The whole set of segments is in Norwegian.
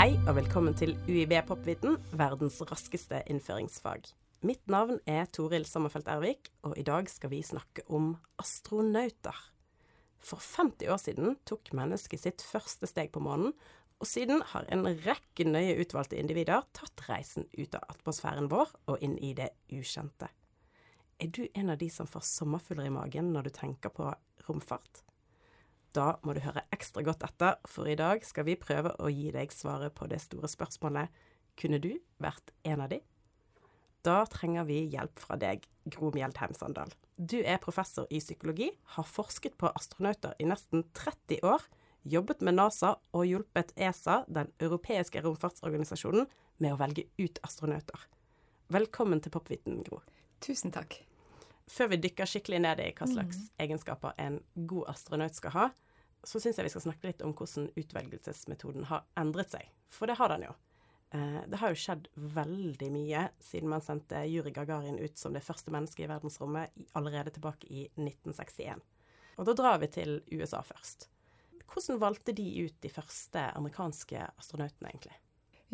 Hei og velkommen til UiB Popviten, verdens raskeste innføringsfag. Mitt navn er Toril Sommerfelt Ervik, og i dag skal vi snakke om astronauter. For 50 år siden tok mennesket sitt første steg på månen, og siden har en rekke nøye utvalgte individer tatt reisen ut av atmosfæren vår og inn i det ukjente. Er du en av de som får sommerfugler i magen når du tenker på romfart? Da må du høre ekstra godt etter, for i dag skal vi prøve å gi deg svaret på det store spørsmålet Kunne du vært en av de? Da trenger vi hjelp fra deg, Gro Mjeldheim Sandal. Du er professor i psykologi, har forsket på astronauter i nesten 30 år, jobbet med NASA og hjulpet ESA, den europeiske romfartsorganisasjonen, med å velge ut astronauter. Velkommen til Popviten, Gro. Tusen takk. Før vi dykker skikkelig ned i hva slags mm. egenskaper en god astronaut skal ha, så syns jeg vi skal snakke litt om hvordan utvelgelsesmetoden har endret seg. For det har den jo. Eh, det har jo skjedd veldig mye siden man sendte Juri Gagarin ut som det første mennesket i verdensrommet allerede tilbake i 1961. Og da drar vi til USA først. Hvordan valgte de ut de første amerikanske astronautene, egentlig?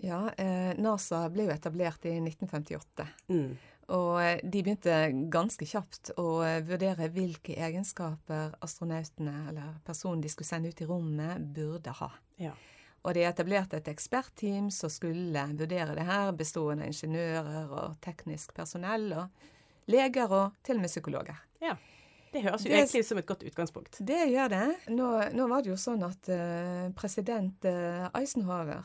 Ja, eh, NASA ble jo etablert i 1958. Mm. Og eh, de begynte ganske kjapt å eh, vurdere hvilke egenskaper astronautene, eller personen de skulle sende ut i rommet, burde ha. Ja. Og de etablerte et ekspertteam som skulle vurdere det her, bestående av ingeniører og teknisk personell, og leger og til og med psykologer. Ja. Det høres jo det, egentlig som et godt utgangspunkt. Det gjør det. Nå, nå var det jo sånn at uh, president uh, Eisenhower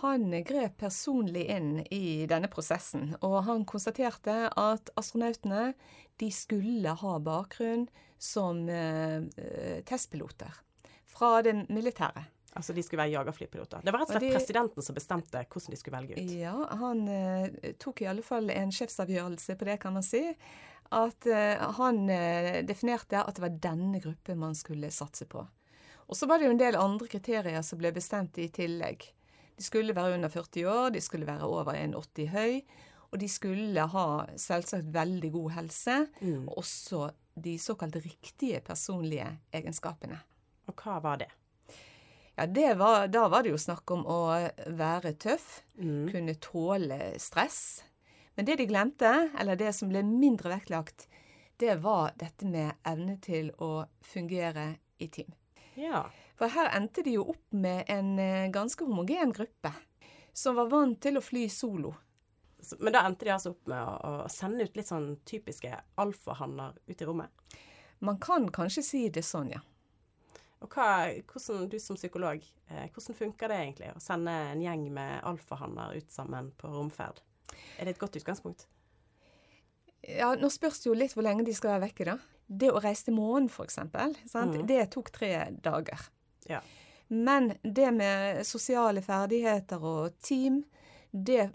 han grep personlig inn i denne prosessen, og han konstaterte at astronautene de skulle ha bakgrunn som eh, testpiloter fra det militære. Altså de skulle være jagerflypiloter. Det var rett og slett de, presidenten som bestemte hvordan de skulle velge ut. Ja, han eh, tok i alle fall en sjefsavgjørelse på det, kan man si. At eh, han eh, definerte at det var denne gruppen man skulle satse på. Og så var det jo en del andre kriterier som ble bestemt i tillegg. De skulle være under 40 år, de skulle være over 1,80 høy, og de skulle ha selvsagt veldig god helse, mm. og også de såkalt riktige personlige egenskapene. Og hva var det? Ja, var, Da var det jo snakk om å være tøff, mm. kunne tåle stress. Men det de glemte, eller det som ble mindre vektlagt, det var dette med evne til å fungere i team. Ja. For her endte de jo opp med en eh, ganske homogen gruppe som var vant til å fly solo. Men da endte de altså opp med å, å sende ut litt sånn typiske alfahanner ut i rommet? Man kan kanskje si det sånn, ja. Og hva, hvordan, du som psykolog, eh, hvordan funker det egentlig å sende en gjeng med alfahanner ut sammen på romferd? Er det et godt utgangspunkt? Ja, Nå spørs det jo litt hvor lenge de skal være vekke, da. Det å reise til månen, f.eks., mm. det tok tre dager. Ja. Men det med sosiale ferdigheter og team, det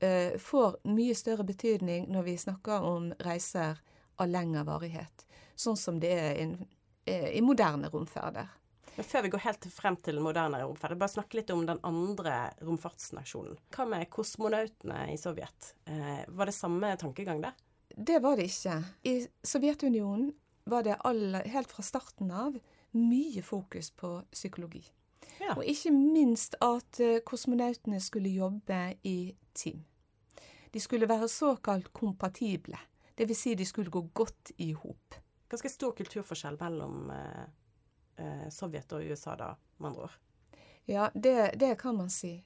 eh, får mye større betydning når vi snakker om reiser av lengre varighet. Sånn som det er in, Eh, i moderne romferder. Men Før vi går helt frem til moderne romferder, bare snakke litt om den andre romfartsnasjonen. Hva med kosmonautene i Sovjet? Eh, var det samme tankegang der? Det var det ikke. I Sovjetunionen var det alle, helt fra starten av mye fokus på psykologi. Ja. Og ikke minst at eh, kosmonautene skulle jobbe i team. De skulle være såkalt kompatible. Dvs. Si de skulle gå godt i hop ganske stor kulturforskjell mellom eh, eh, Sovjet og USA, da, med andre ord. Ja, det, det, kan man si.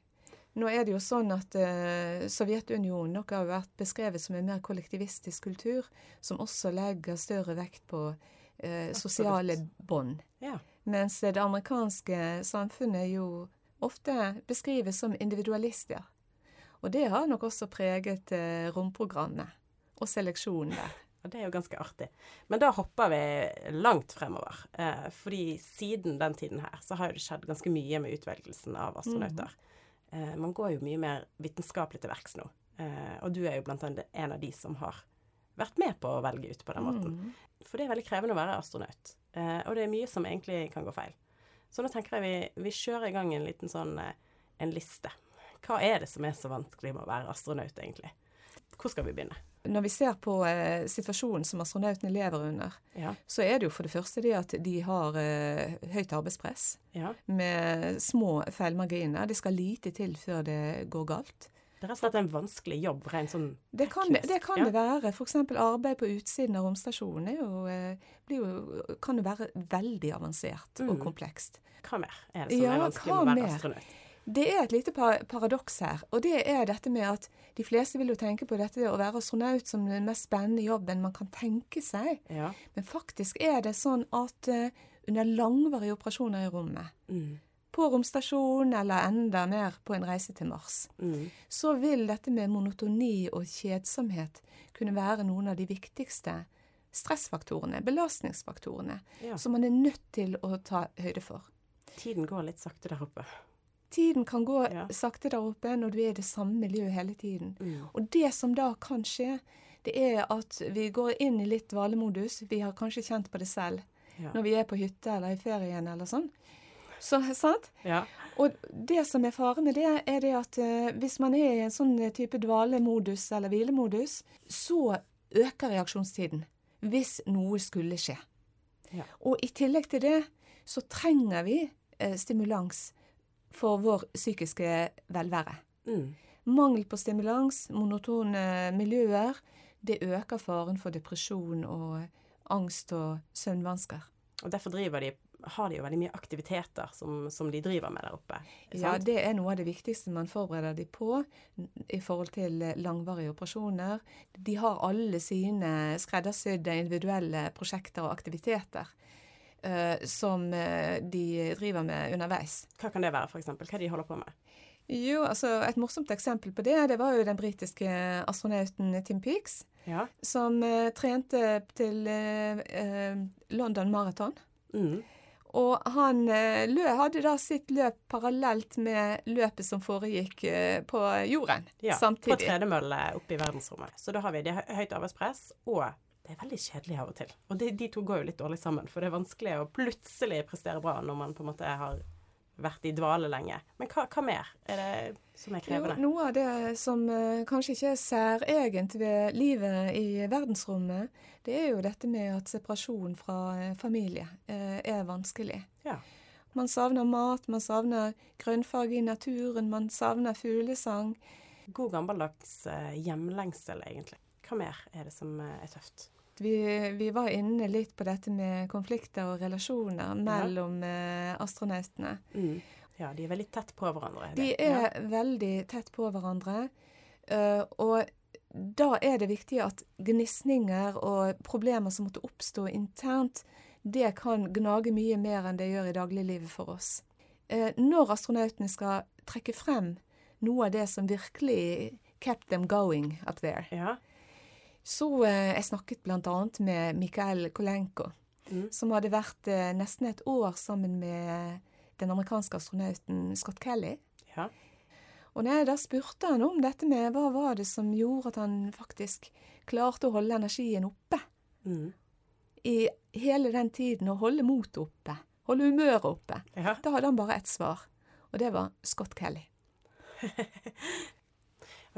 Nå er det jo sånn at eh, Sovjetunionen nok har vært beskrevet som en mer kollektivistisk kultur, som også legger større vekt på eh, sosiale bånd. Ja. Mens det amerikanske samfunnet jo ofte beskrives som individualister. Og det har nok også preget eh, romprogrammet og seleksjonen der. Og det er jo ganske artig. Men da hopper vi langt fremover. Eh, fordi siden den tiden her så har jo det skjedd ganske mye med utvelgelsen av astronauter. Mm. Eh, man går jo mye mer vitenskapelig til verks nå. Eh, og du er jo blant annet en av de som har vært med på å velge ut på den måten. Mm. For det er veldig krevende å være astronaut. Eh, og det er mye som egentlig kan gå feil. Så nå tenker jeg vi, vi kjører i gang en liten sånn eh, en liste. Hva er det som er så vanskelig med å være astronaut, egentlig? Hvor skal vi begynne? når vi ser på eh, situasjonen som astronautene lever under, Ja. så er det jo for det første det at de har eh, høyt arbeidspress ja. med små feilmarginer. Det skal lite til før det går galt. Det er rett en vanskelig jobb, rent sånn Det kan det, det, kan ja. det være. F.eks. arbeid på utsiden av romstasjonen jo, eh, kan jo være veldig avansert og Mm. komplekst. Hva mer er det som Ja, er vanskelig med å være mer? astronaut? Det er et lite pa- paradoks her, og det er dette med at de fleste vil jo tenke på dette å være astronaut som den mest spennende jobben man kan tenke seg. Ja. Men faktisk er det sånn at eh, under langvarige operasjoner i rommet, Mm. På romstasjonen eller enda mer på en reise til Mars, Mm. så vil dette med monotoni og kjedsomhet kunne være noen av de viktigste stressfaktorene, belastningsfaktorene, Ja. som man er nødt til å ta høyde for. Tiden går litt sakte der oppe. Tiden kan gå Ja. sakte der oppe når du er i det samme miljøet hele tiden. Mm. Og det som da kan skje, det er at vi går inn i litt dvalemodus. Vi har kanskje kjent på det selv Ja. når vi er på hytte eller i ferien eller sånn. Så, sant? ja. Og det som er faren med det, er det at eh, hvis man er i en sånn type dvalemodus eller hvilemodus, så øker reaksjonstiden. Hvis noe skulle skje. Ja. Og i tillegg til det så trenger vi eh, stimulans for vår psykiske velvære. Mm. Mangel på stimulans, monotone miljøer, det øker faren for depresjon og angst og søvnvansker. Og derfor driver de, har de jo veldig mye aktiviteter som, som de driver med der oppe. Ja, det er noe av det viktigste man forbereder de på i forhold til langvarige operasjoner. De har alle sine skreddersydde individuelle prosjekter og aktiviteter Uh, som eh, de driver med underveis. Hva kan det være, eksempel? Hva de holder på med? Jo, altså Et morsomt eksempel på det, det var jo den britiske astronauten Tim Peaks. Ja. som uh, trente til uh, eh, London Marathon. Mm. Og han eh, lø, hadde da sitt løp parallelt med løpet som foregikk eh, på jorden ja. På samtidig. tredemølle oppe i verdensrommet. Så da har vi det høyt arbeidspress, og det er veldig kjedelig av og til. Og de, de to går jo litt dårlig sammen, for det er vanskelig å plutselig prestere bra når man på en måte har vært i dvale lenge. Men hva, hva mer er det som er Jo, krevende? noe av det som uh, kanskje ikke er særegent ved livet i verdensrommet, det er jo dette med at separasjon fra uh, familie uh, er vanskelig. Ja. Man savner mat, man savner grønnfarge i naturen, man savner fuglesang. God gammeldags hjemlengsel, egentlig. Hva mer er det som er tøft? Vi, vi var inne litt på dette med konflikter og relasjoner mellom ja. astronautene. Mm. Ja, de er veldig tett på hverandre. De er ja. veldig tett på hverandre. eh, og da er det viktig at gnisninger og problemer som måtte oppstå internt, det kan gnage mye mer enn det gjør i dagliglivet for oss. Eh, når astronautene skal trekke frem noe av det som virkelig kept them going up there, Ja. Så eh, jeg snakket bl.a. med Mikael Kolenko, Mm. som hadde vært eh, nesten et år sammen med den amerikanske astronauten Scott Kelly. ja. Og når jeg da spurte han om dette med hva var det som gjorde at han faktisk klarte å holde energien oppe Mm. i hele den tiden, og holde motet oppe, holde humøret oppe, ja. da hadde han bare ett svar, og det var Scott Kelly.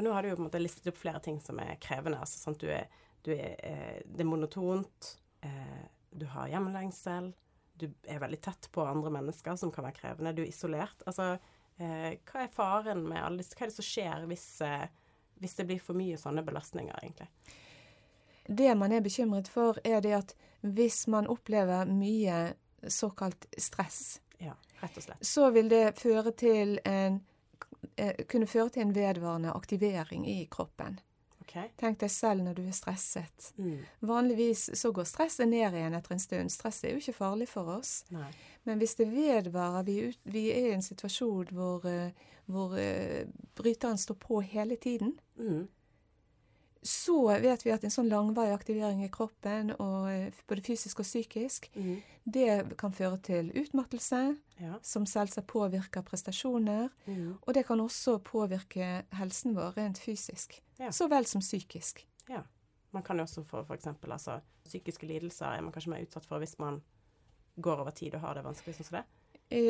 Og nå har du jo på en måte listet opp flere ting som er krevende. Altså, sant? Du er, du er, eh, det er monotont, eh, du har hjemlengsel, du er veldig tett på andre mennesker som kan være krevende, du er isolert. Altså, eh, hva er faren med alle disse Hva er det som skjer hvis, hvis det blir for mye sånne belastninger, egentlig? Det man er bekymret for, er det at hvis man opplever mye såkalt stress, Ja, rett og slett. så vil det føre til en kunne føre til en vedvarende aktivering i kroppen. Okay. Tenk deg selv når du er stresset. Mm. Vanligvis så går stresset ned igjen etter en stund. Stress er jo ikke farlig for oss. Nei. Men hvis det vedvarer, vi, ut, vi er i en situasjon hvor, eh, hvor eh, bryteren står på hele tiden, Mm. Så vet vi at en sånn langvarig aktivering i kroppen, eh, både fysisk og psykisk, Mm. det kan føre til utmattelse, Ja. som selvsagt påvirker prestasjoner. Mm. Og det kan også påvirke helsen vår rent fysisk, Ja. så vel som psykisk. ja. Man kan jo også få f.eks. Altså, psykiske lidelser er man kanskje mer utsatt for hvis man går over tid og har det vanskelig sånn som det.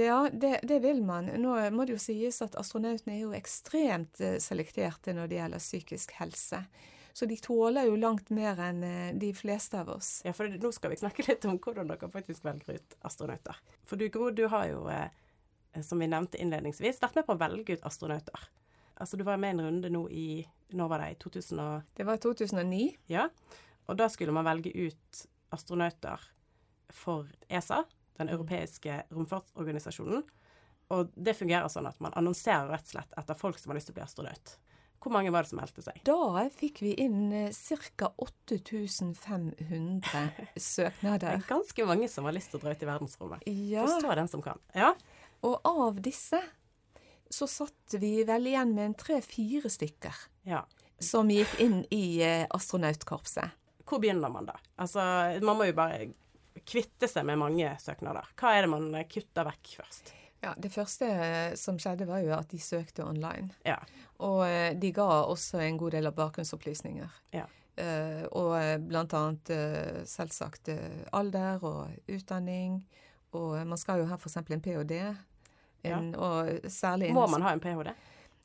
Ja, det, det vil man. Nå må det jo sies at astronautene er jo ekstremt eh, selekterte når det gjelder psykisk helse. Så de tåler jo langt mer enn eh, de fleste av oss. Ja, for nå skal vi snakke litt om hvordan dere faktisk velger ut astronauter. For du Gro, du har jo, eh, som vi nevnte innledningsvis, vært med på å velge ut astronauter. Altså du var med i en runde nå i Når var det? I 2000 og Det var 2009. Ja. Og da skulle man velge ut astronauter for ESA, den europeiske romfartsorganisasjonen. Og det fungerer sånn at man annonserer rett og slett etter folk som har lyst til å bli astronaut. Hvor mange var det som meldte seg? Da fikk vi inn eh, ca. 8500 Det søknader. er ganske mange som har lyst til å dra ut i verdensrommet. Ja, Forstå den som kan. Ja. og av disse så satt vi vel igjen med en tre-fire stykker ja. som gikk inn i eh, astronautkorpset. Hvor begynner man da? Altså, man må jo bare kvitte seg med mange søknader. Hva er det man kutter vekk først? Ja, Det første eh, som skjedde, var jo at de søkte online. Ja. Og eh, de ga også en god del av bakgrunnsopplysninger. Ja. Uh, og blant annet uh, selvsagt uh, alder og utdanning. Og man skal jo ha f.eks. en ph.d. En, Og særlig Må man ha en ph.d.?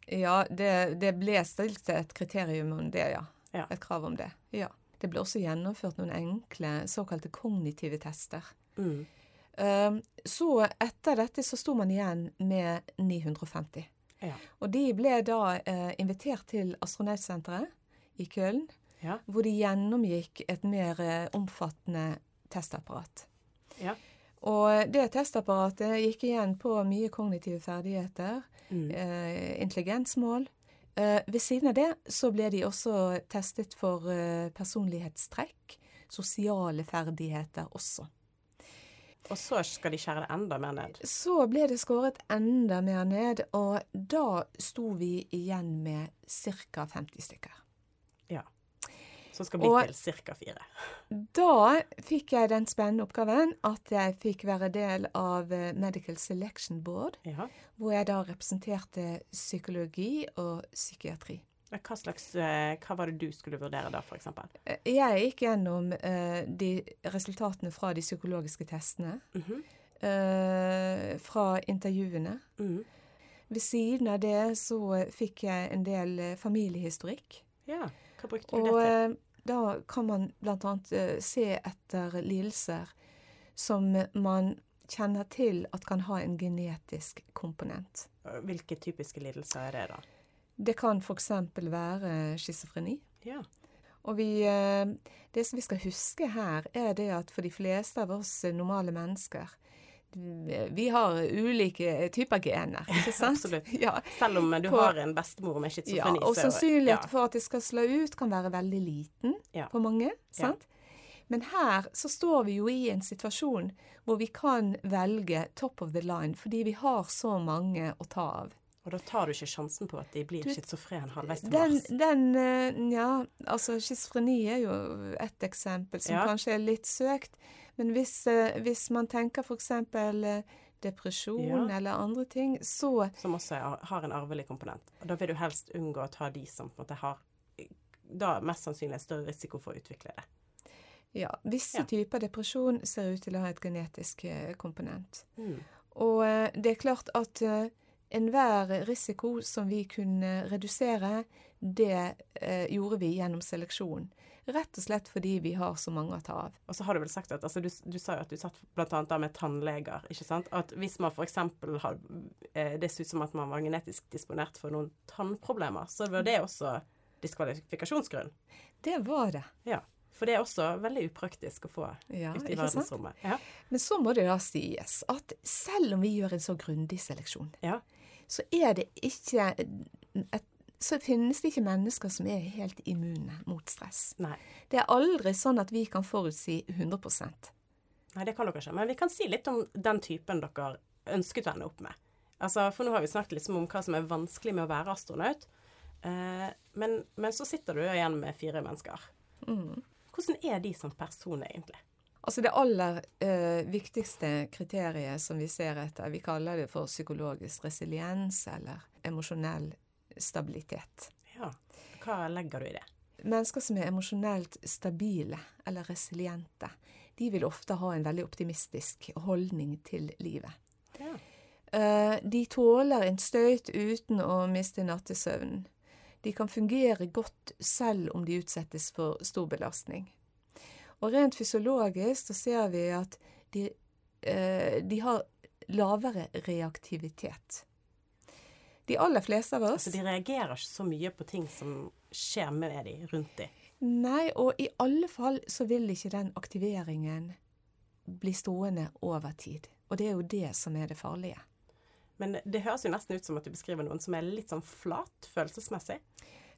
Ja, det, det ble stilt et kriterium om det, ja. Ja. Et krav om det. Ja. Det ble også gjennomført noen enkle såkalte kognitive tester. Mm. Um, så etter dette så sto man igjen med 950. Ja. Og de ble da eh, invitert til astronautsenteret i Køln, Ja. hvor de gjennomgikk et mer eh, omfattende testapparat. Ja. Og det testapparatet gikk igjen på mye kognitive ferdigheter, Mm. eh, intelligensmål. Eh, ved siden av det så ble de også testet for personlighetstrekk, sosiale ferdigheter også. Og så skal de skjære det enda mer ned. Så ble det skåret enda mer ned, og da sto vi igjen med ca. 50 stykker. Ja. Som skal bli Og- til ca. fire. Da fikk jeg den spennende oppgaven at jeg fikk være del av eh, Medical Selection Board, Ja. hvor jeg da representerte psykologi og psykiatri. Hva slags eh, Hva var det du skulle vurdere da, f.eks.? Eh, Jeg gikk gjennom eh, de resultatene fra de psykologiske testene, Mhm. eh, fra intervjuene. Mhm. Ved siden av det så fikk jeg en del eh, familiehistorikk. Ja. Hva brukte du Og det til? eh, da kan man bl.a. se etter lidelser som man kjenner til at kan ha en genetisk komponent. Hvilke typiske lidelser er det, da? Det kan f.eks. være schizofreni. Ja. Og vi, eh, det som vi skal huske her, er det at for de fleste av oss normale mennesker vi har ulike typer gener, ikke sant? Absolutt. Ja, Selv om du På- har en bestemor med ja, og sannsynlighet ja. for at det skal slå ut, kan være veldig liten Ja. på mange. sant? Men her så står vi jo i en situasjon hvor vi kan velge top of the line, fordi vi har så mange å ta av. Og da tar du ikke sjansen på at de blir schizofren halvveis til Mars. den den Ja, altså schizofreni er jo ett eksempel som Ja. kanskje er litt søkt. Men hvis, eh, hvis man tenker f.eks. Eh, depresjon Ja. eller andre ting, så Som også er, har en arvelig komponent. Og da vil du helst unngå å ta de som på en måte har da mest sannsynlig en større risiko for å utvikle det. Ja, visse Ja. typer depresjon ser ut til å ha et genetisk eh, komponent. Mm. Og eh, det er klart at eh, enhver risiko som vi kunne redusere, det eh, gjorde vi gjennom seleksjon. Rett og slett fordi vi har så mange å ta av. Og så har du vel sagt at altså, du, du sa jo at du satt annet med tannleger, ikke sant? At hvis man f.eks. har eh, Det ser ut som at man var genetisk disponert for noen tannproblemer, så var det også diskvalifikasjonsgrunn. Det var det. Ja. For det er også veldig upraktisk å få Ja, ute i verdensrommet. Ja. Men så må det da sies at selv om vi gjør en så grundig seleksjon, Ja. så er det ikke et, så finnes det ikke mennesker som er helt immune mot stress. Nei. Det er aldri sånn at vi kan forutsi 100% Nei, det kan dere ikke. Men vi kan si litt om den typen dere ønsket å ende opp med. Altså, For nå har vi snakket liksom om hva som er vanskelig med å være astronaut. Eh, men, men så sitter du igjen med fire mennesker. Mm. Hvordan er de som personer, egentlig? Altså det aller eh, viktigste kriteriet som vi ser etter, vi kaller det for psykologisk resiliens eller emosjonell stabilitet. Ja. Hva legger du i det? Mennesker som er emosjonelt stabile eller resiliente, de vil ofte ha en veldig optimistisk holdning til livet. Ja. Eh, de tåler en støyt uten å miste nattesøvnen. De kan fungere godt selv om de utsettes for stor belastning. Og rent fysiologisk så ser vi at de, eh, de har lavere reaktivitet. De aller fleste av oss Altså, de reagerer ikke så mye på ting som skjer med de, rundt de. Nei, og i alle fall så vil ikke den aktiveringen bli stående over tid. Og det er jo det som er det farlige. Men det høres jo nesten ut som at du beskriver noen som er litt sånn flat følelsesmessig.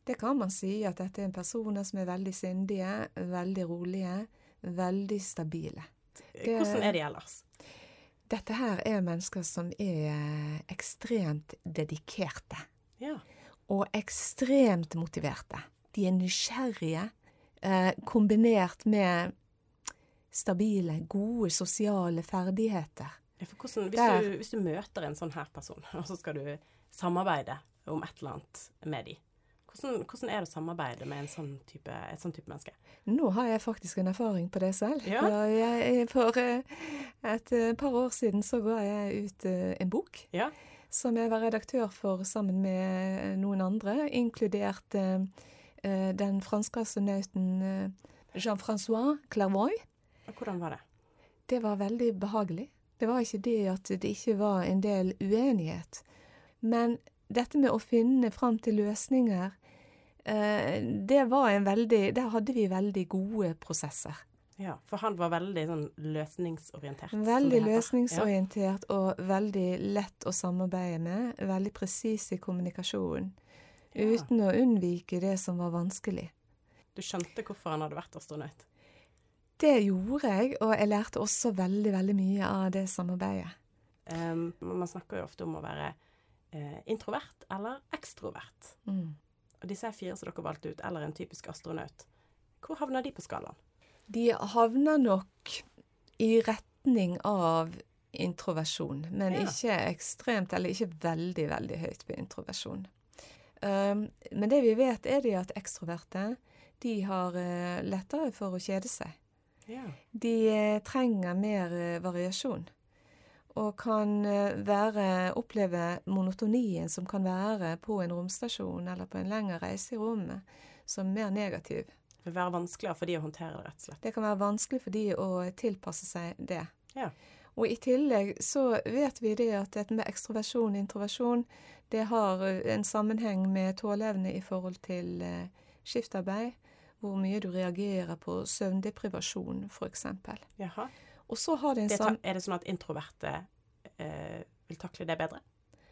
Det kan man si at dette er personer som er veldig sindige, veldig rolige, veldig stabile. Det- Hvordan er de ellers? Dette her er mennesker som er ekstremt dedikerte. Ja. og ekstremt motiverte. De er nysgjerrige, eh, kombinert med stabile, gode sosiale ferdigheter. Hvordan, hvis, du, hvis du møter en sånn her person, og så skal du samarbeide om et eller annet med de, hvordan, hvordan er det å samarbeide med en sånn type, et sånn type menneske? Nå har jeg faktisk en erfaring på det selv. Ja. Jeg, for eh, et eh, par år siden så ga jeg ut eh, en bok Ja. som jeg var redaktør for sammen med noen andre, inkludert den franske astronauten Jean-François Clairvoy. Hvordan var det? Det var veldig behagelig. Det var ikke det at det ikke var en del uenighet. Men dette med å finne fram til løsninger, eh, det var en veldig Der hadde vi veldig gode prosesser. Ja, For han var veldig sånn løsningsorientert. Veldig løsningsorientert og veldig lett å samarbeide med. Veldig presis i kommunikasjonen. Ja. Uten å unnvike det som var vanskelig. Du skjønte hvorfor han hadde vært astronaut? Det gjorde jeg, og jeg lærte også veldig, veldig mye av det samarbeidet. Um, man snakker jo ofte om å være eh, introvert eller ekstrovert. Mm. Og disse fire som dere valgte ut, eller en typisk astronaut. Hvor havner de på skalaen? De havner nok i retning av introversjon, men Ja. ikke ekstremt, eller ikke veldig, veldig høyt på introversjon. Um, men det vi vet, er det at ekstroverte de har eh, lettere for å kjede seg. Ja. De eh, trenger mer eh, variasjon. Og kan eh, være, oppleve monotonien som kan være på en romstasjon eller på en lengre reise i rommet, som mer negativ. Det kan være vanskeligere for de å håndtere det, rett og slett. Det kan være vanskelig for de å tilpasse seg det. Ja. Og i tillegg så vet vi det at dette med ekstroversjon og introversjon, det har en sammenheng med tåleevne i forhold til skiftarbeid, hvor mye du reagerer på søvndeprivasjon, f.eks. Og så har det en sånn er det sånn at introverte eh, vil takle det bedre?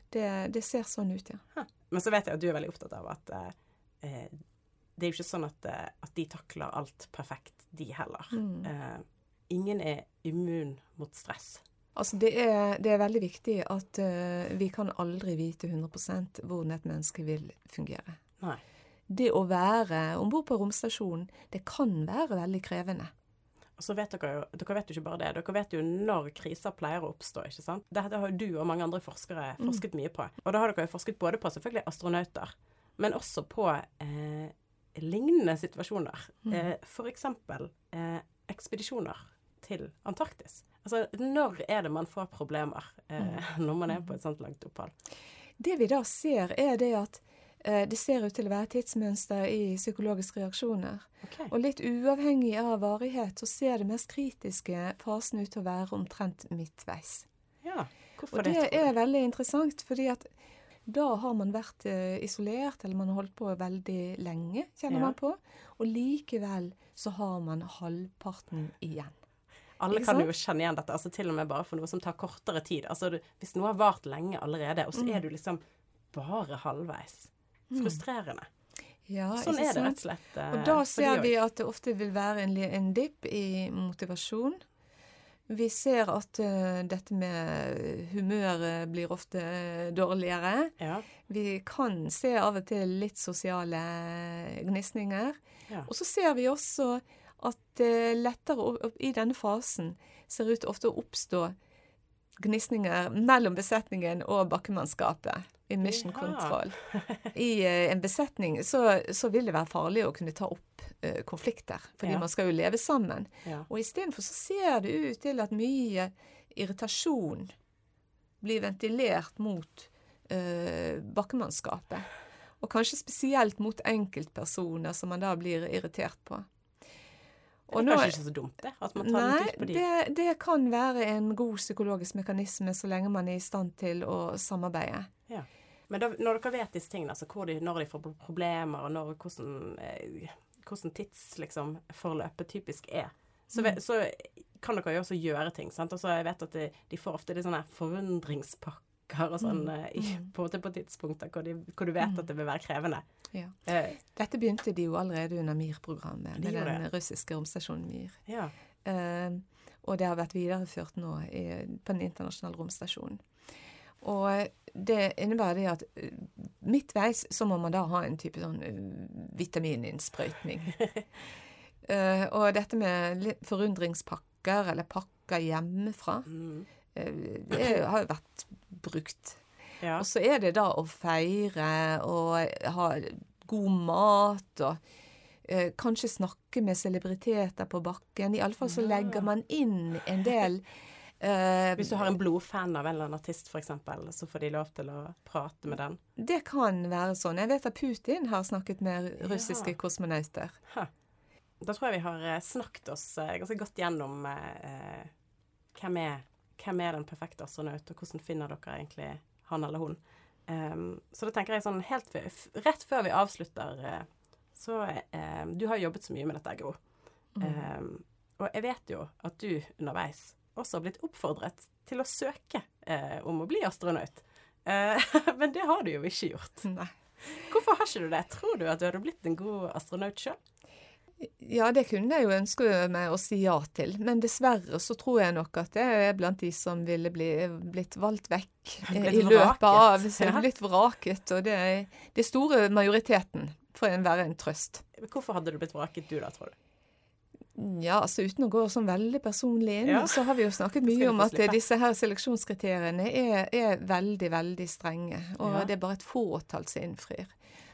Det, det ser sånn ut, ja. Ha. Men så vet jeg at du er veldig opptatt av at eh, eh, det er jo ikke sånn at, eh, at de takler alt perfekt, de heller. Mm. Eh, ingen er immun mot stress. Altså det er, det er veldig viktig at uh, vi kan aldri vite 100% hvordan et menneske vil fungere. Nei. Det å være om bord på romstasjonen, det kan være veldig krevende. Og så vet dere jo dere vet jo ikke bare det, dere vet jo når kriser pleier å oppstå. ikke sant? Dette har jo du og mange andre forskere forsket mye på. Og da har dere jo forsket både på selvfølgelig astronauter, men også på eh, lignende situasjoner. Eh, for eksempel eh, ekspedisjoner til Antarktis. Altså, når er det man får problemer eh, når man er på et sånt langt opphold? Det vi da ser, er det at eh, det ser ut til å være tidsmønster i psykologiske reaksjoner. Okay. Og litt uavhengig av varighet, så ser det mest kritiske fasen ut til å være omtrent midtveis. Ja, hvorfor Og det er veldig interessant, fordi at da har man vært eh, isolert, eller man har holdt på veldig lenge, kjenner Ja. man på. Og likevel så har man halvparten igjen. Alle kan jo kjenne igjen dette, altså til og med bare for noe som tar kortere tid. Altså du, Hvis noe har vart lenge allerede, og så Mm. er du liksom bare halvveis. Frustrerende. Ja, Sånn er det rett og slett. eh, Og da ser vi at det ofte vil være en, en dipp i motivasjon. Vi ser at uh, dette med humøret blir ofte eh, dårligere. Ja, Vi kan se av og til litt sosiale gnisninger. ja. Og så ser vi også at det lettere opp, opp- i denne fasen ser ut ofte å oppstå gnisninger mellom besetningen og bakkemannskapet i mission Ja. I eh, en besetning så, så vil det være farlig å kunne ta opp uh, konflikter, fordi Ja. man skal jo leve sammen. ja. Og istedenfor så ser det ut til at mye irritasjon blir ventilert mot uh, bakkemannskapet. Og kanskje spesielt mot enkeltpersoner som man da blir irritert på. Og det er kanskje ikke så dumt, det? At man tar nei, litt ut på de. det, det kan være en god psykologisk mekanisme så lenge man er i stand til å samarbeide. Ja. Men da, når dere vet disse tingene, altså de, når de får problemer, og når, hvordan, eh, hvordan tidsforløpet liksom, typisk er, så, Mm. så kan dere jo også gjøre ting. sant? Altså, jeg vet at de, de får ofte litt sånne forundringspakker og sånn Mm. eh, i, Mm. på, på tidspunkter hvor, de, hvor du vet Mm. at det vil være krevende. Ja. Eh, Dette begynte de jo allerede under MIR-programmet, med den den russiske romstasjonen MIR. ja. Eh, og det har vært videreført nå i, på den internasjonale romstasjonen. Og det innebærer det at eh, midtveis så må man da ha en type sånn eh, vitamininnsprøytning. uh, og dette med forundringspakker, eller pakker hjemmefra, Mm. eh, det har jo vært brukt. ja. Og så er det da å feire og ha god mat og uh, kanskje snakke med celebriteter på bakken. Iallfall så legger man inn en del eh, Hvis du har en blodfan av en eller annen artist, f.eks., så får de lov til å prate med den. Det kan være sånn. Jeg vet at Putin har snakket med Ja. russiske kosmonauter. Ha. Da tror jeg vi har eh, snakket oss eh, ganske godt gjennom eh, hvem, er, hvem er den perfekte astronaut, og hvordan finner dere egentlig han eller hun. Um, så da tenker jeg sånn helt rett før vi avslutter, eh, så eh, Du har jobbet så mye med dette, Gro. Mm. Um, og jeg vet jo at du underveis også blitt oppfordret til å søke eh, om å bli astronaut. Eh, men det har du jo ikke gjort. Nei. Hvorfor har ikke du det? Tror du at du hadde blitt en god astronaut sjøl? Ja, det kunne jeg jo ønske meg å si ja til, men dessverre så tror jeg nok at jeg er blant de som ville bli, blitt valgt vekk eh, Blitt i løpet vraket, av. Blitt vraket, og det er den store majoriteten får en være en trøst. Hvorfor hadde du blitt vraket du da, tror du? Ja, altså uten å gå sånn veldig personlig inn, Ja. så har vi jo snakket mye om at disse her seleksjonskriteriene er, er veldig, veldig strenge. Og Ja. det er bare et fåtall som innfrir.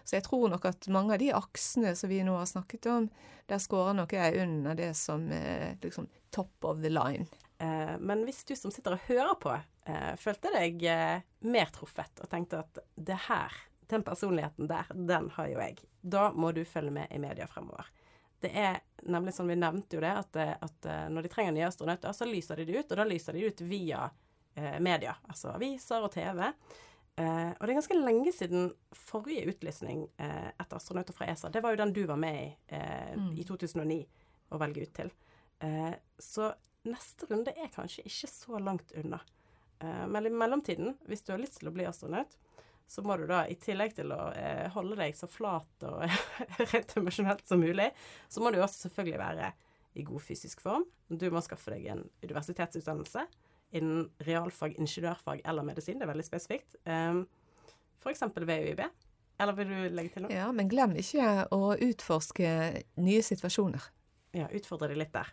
Så jeg tror nok at mange av de aksene som vi nå har snakket om, der scorer nok jeg under det som er liksom top of the line. Eh, men hvis du som sitter og hører på, eh, følte deg eh, mer truffet og tenkte at det her, den personligheten der, den har jo jeg, da må du følge med i media fremover. Det er nemlig sånn, vi nevnte jo det, at, eh, at eh, når de trenger nye astronauter, så lyser de det ut, og da lyser de det ut via eh, media, altså aviser og TV. Eh, og det er ganske lenge siden forrige utlysning eh, etter astronauter fra ESA. Det var jo den du var med i eh, Mm. i 2009 å velge ut til. Eh, så neste runde er kanskje ikke så langt unna. Eh, men i mellomtiden, hvis du har lyst til å bli astronaut, så må du da, i tillegg til å eh, holde deg så flat og rent emosjonelt som mulig, så må du også selvfølgelig være i god fysisk form. Du må skaffe deg en universitetsutdannelse innen realfag, ingeniørfag eller medisin. Det er veldig spesifikt. Um, F.eks. ved UiB. Eller vil du legge til noe? Ja, men glem ikke å utforske nye situasjoner. Ja, utfordre deg litt der.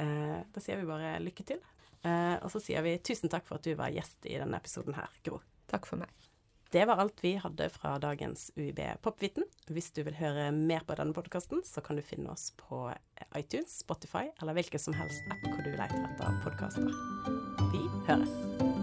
Uh, da sier vi bare lykke til. Uh, og så sier vi tusen takk for at du var gjest i denne episoden her, Gro. Takk for meg. Det var alt vi hadde fra dagens UiB Popviten. Hvis du vil høre mer på denne podkasten, så kan du finne oss på iTunes, Spotify eller hvilken som helst app hvor du leter etter podkaster. Vi høres.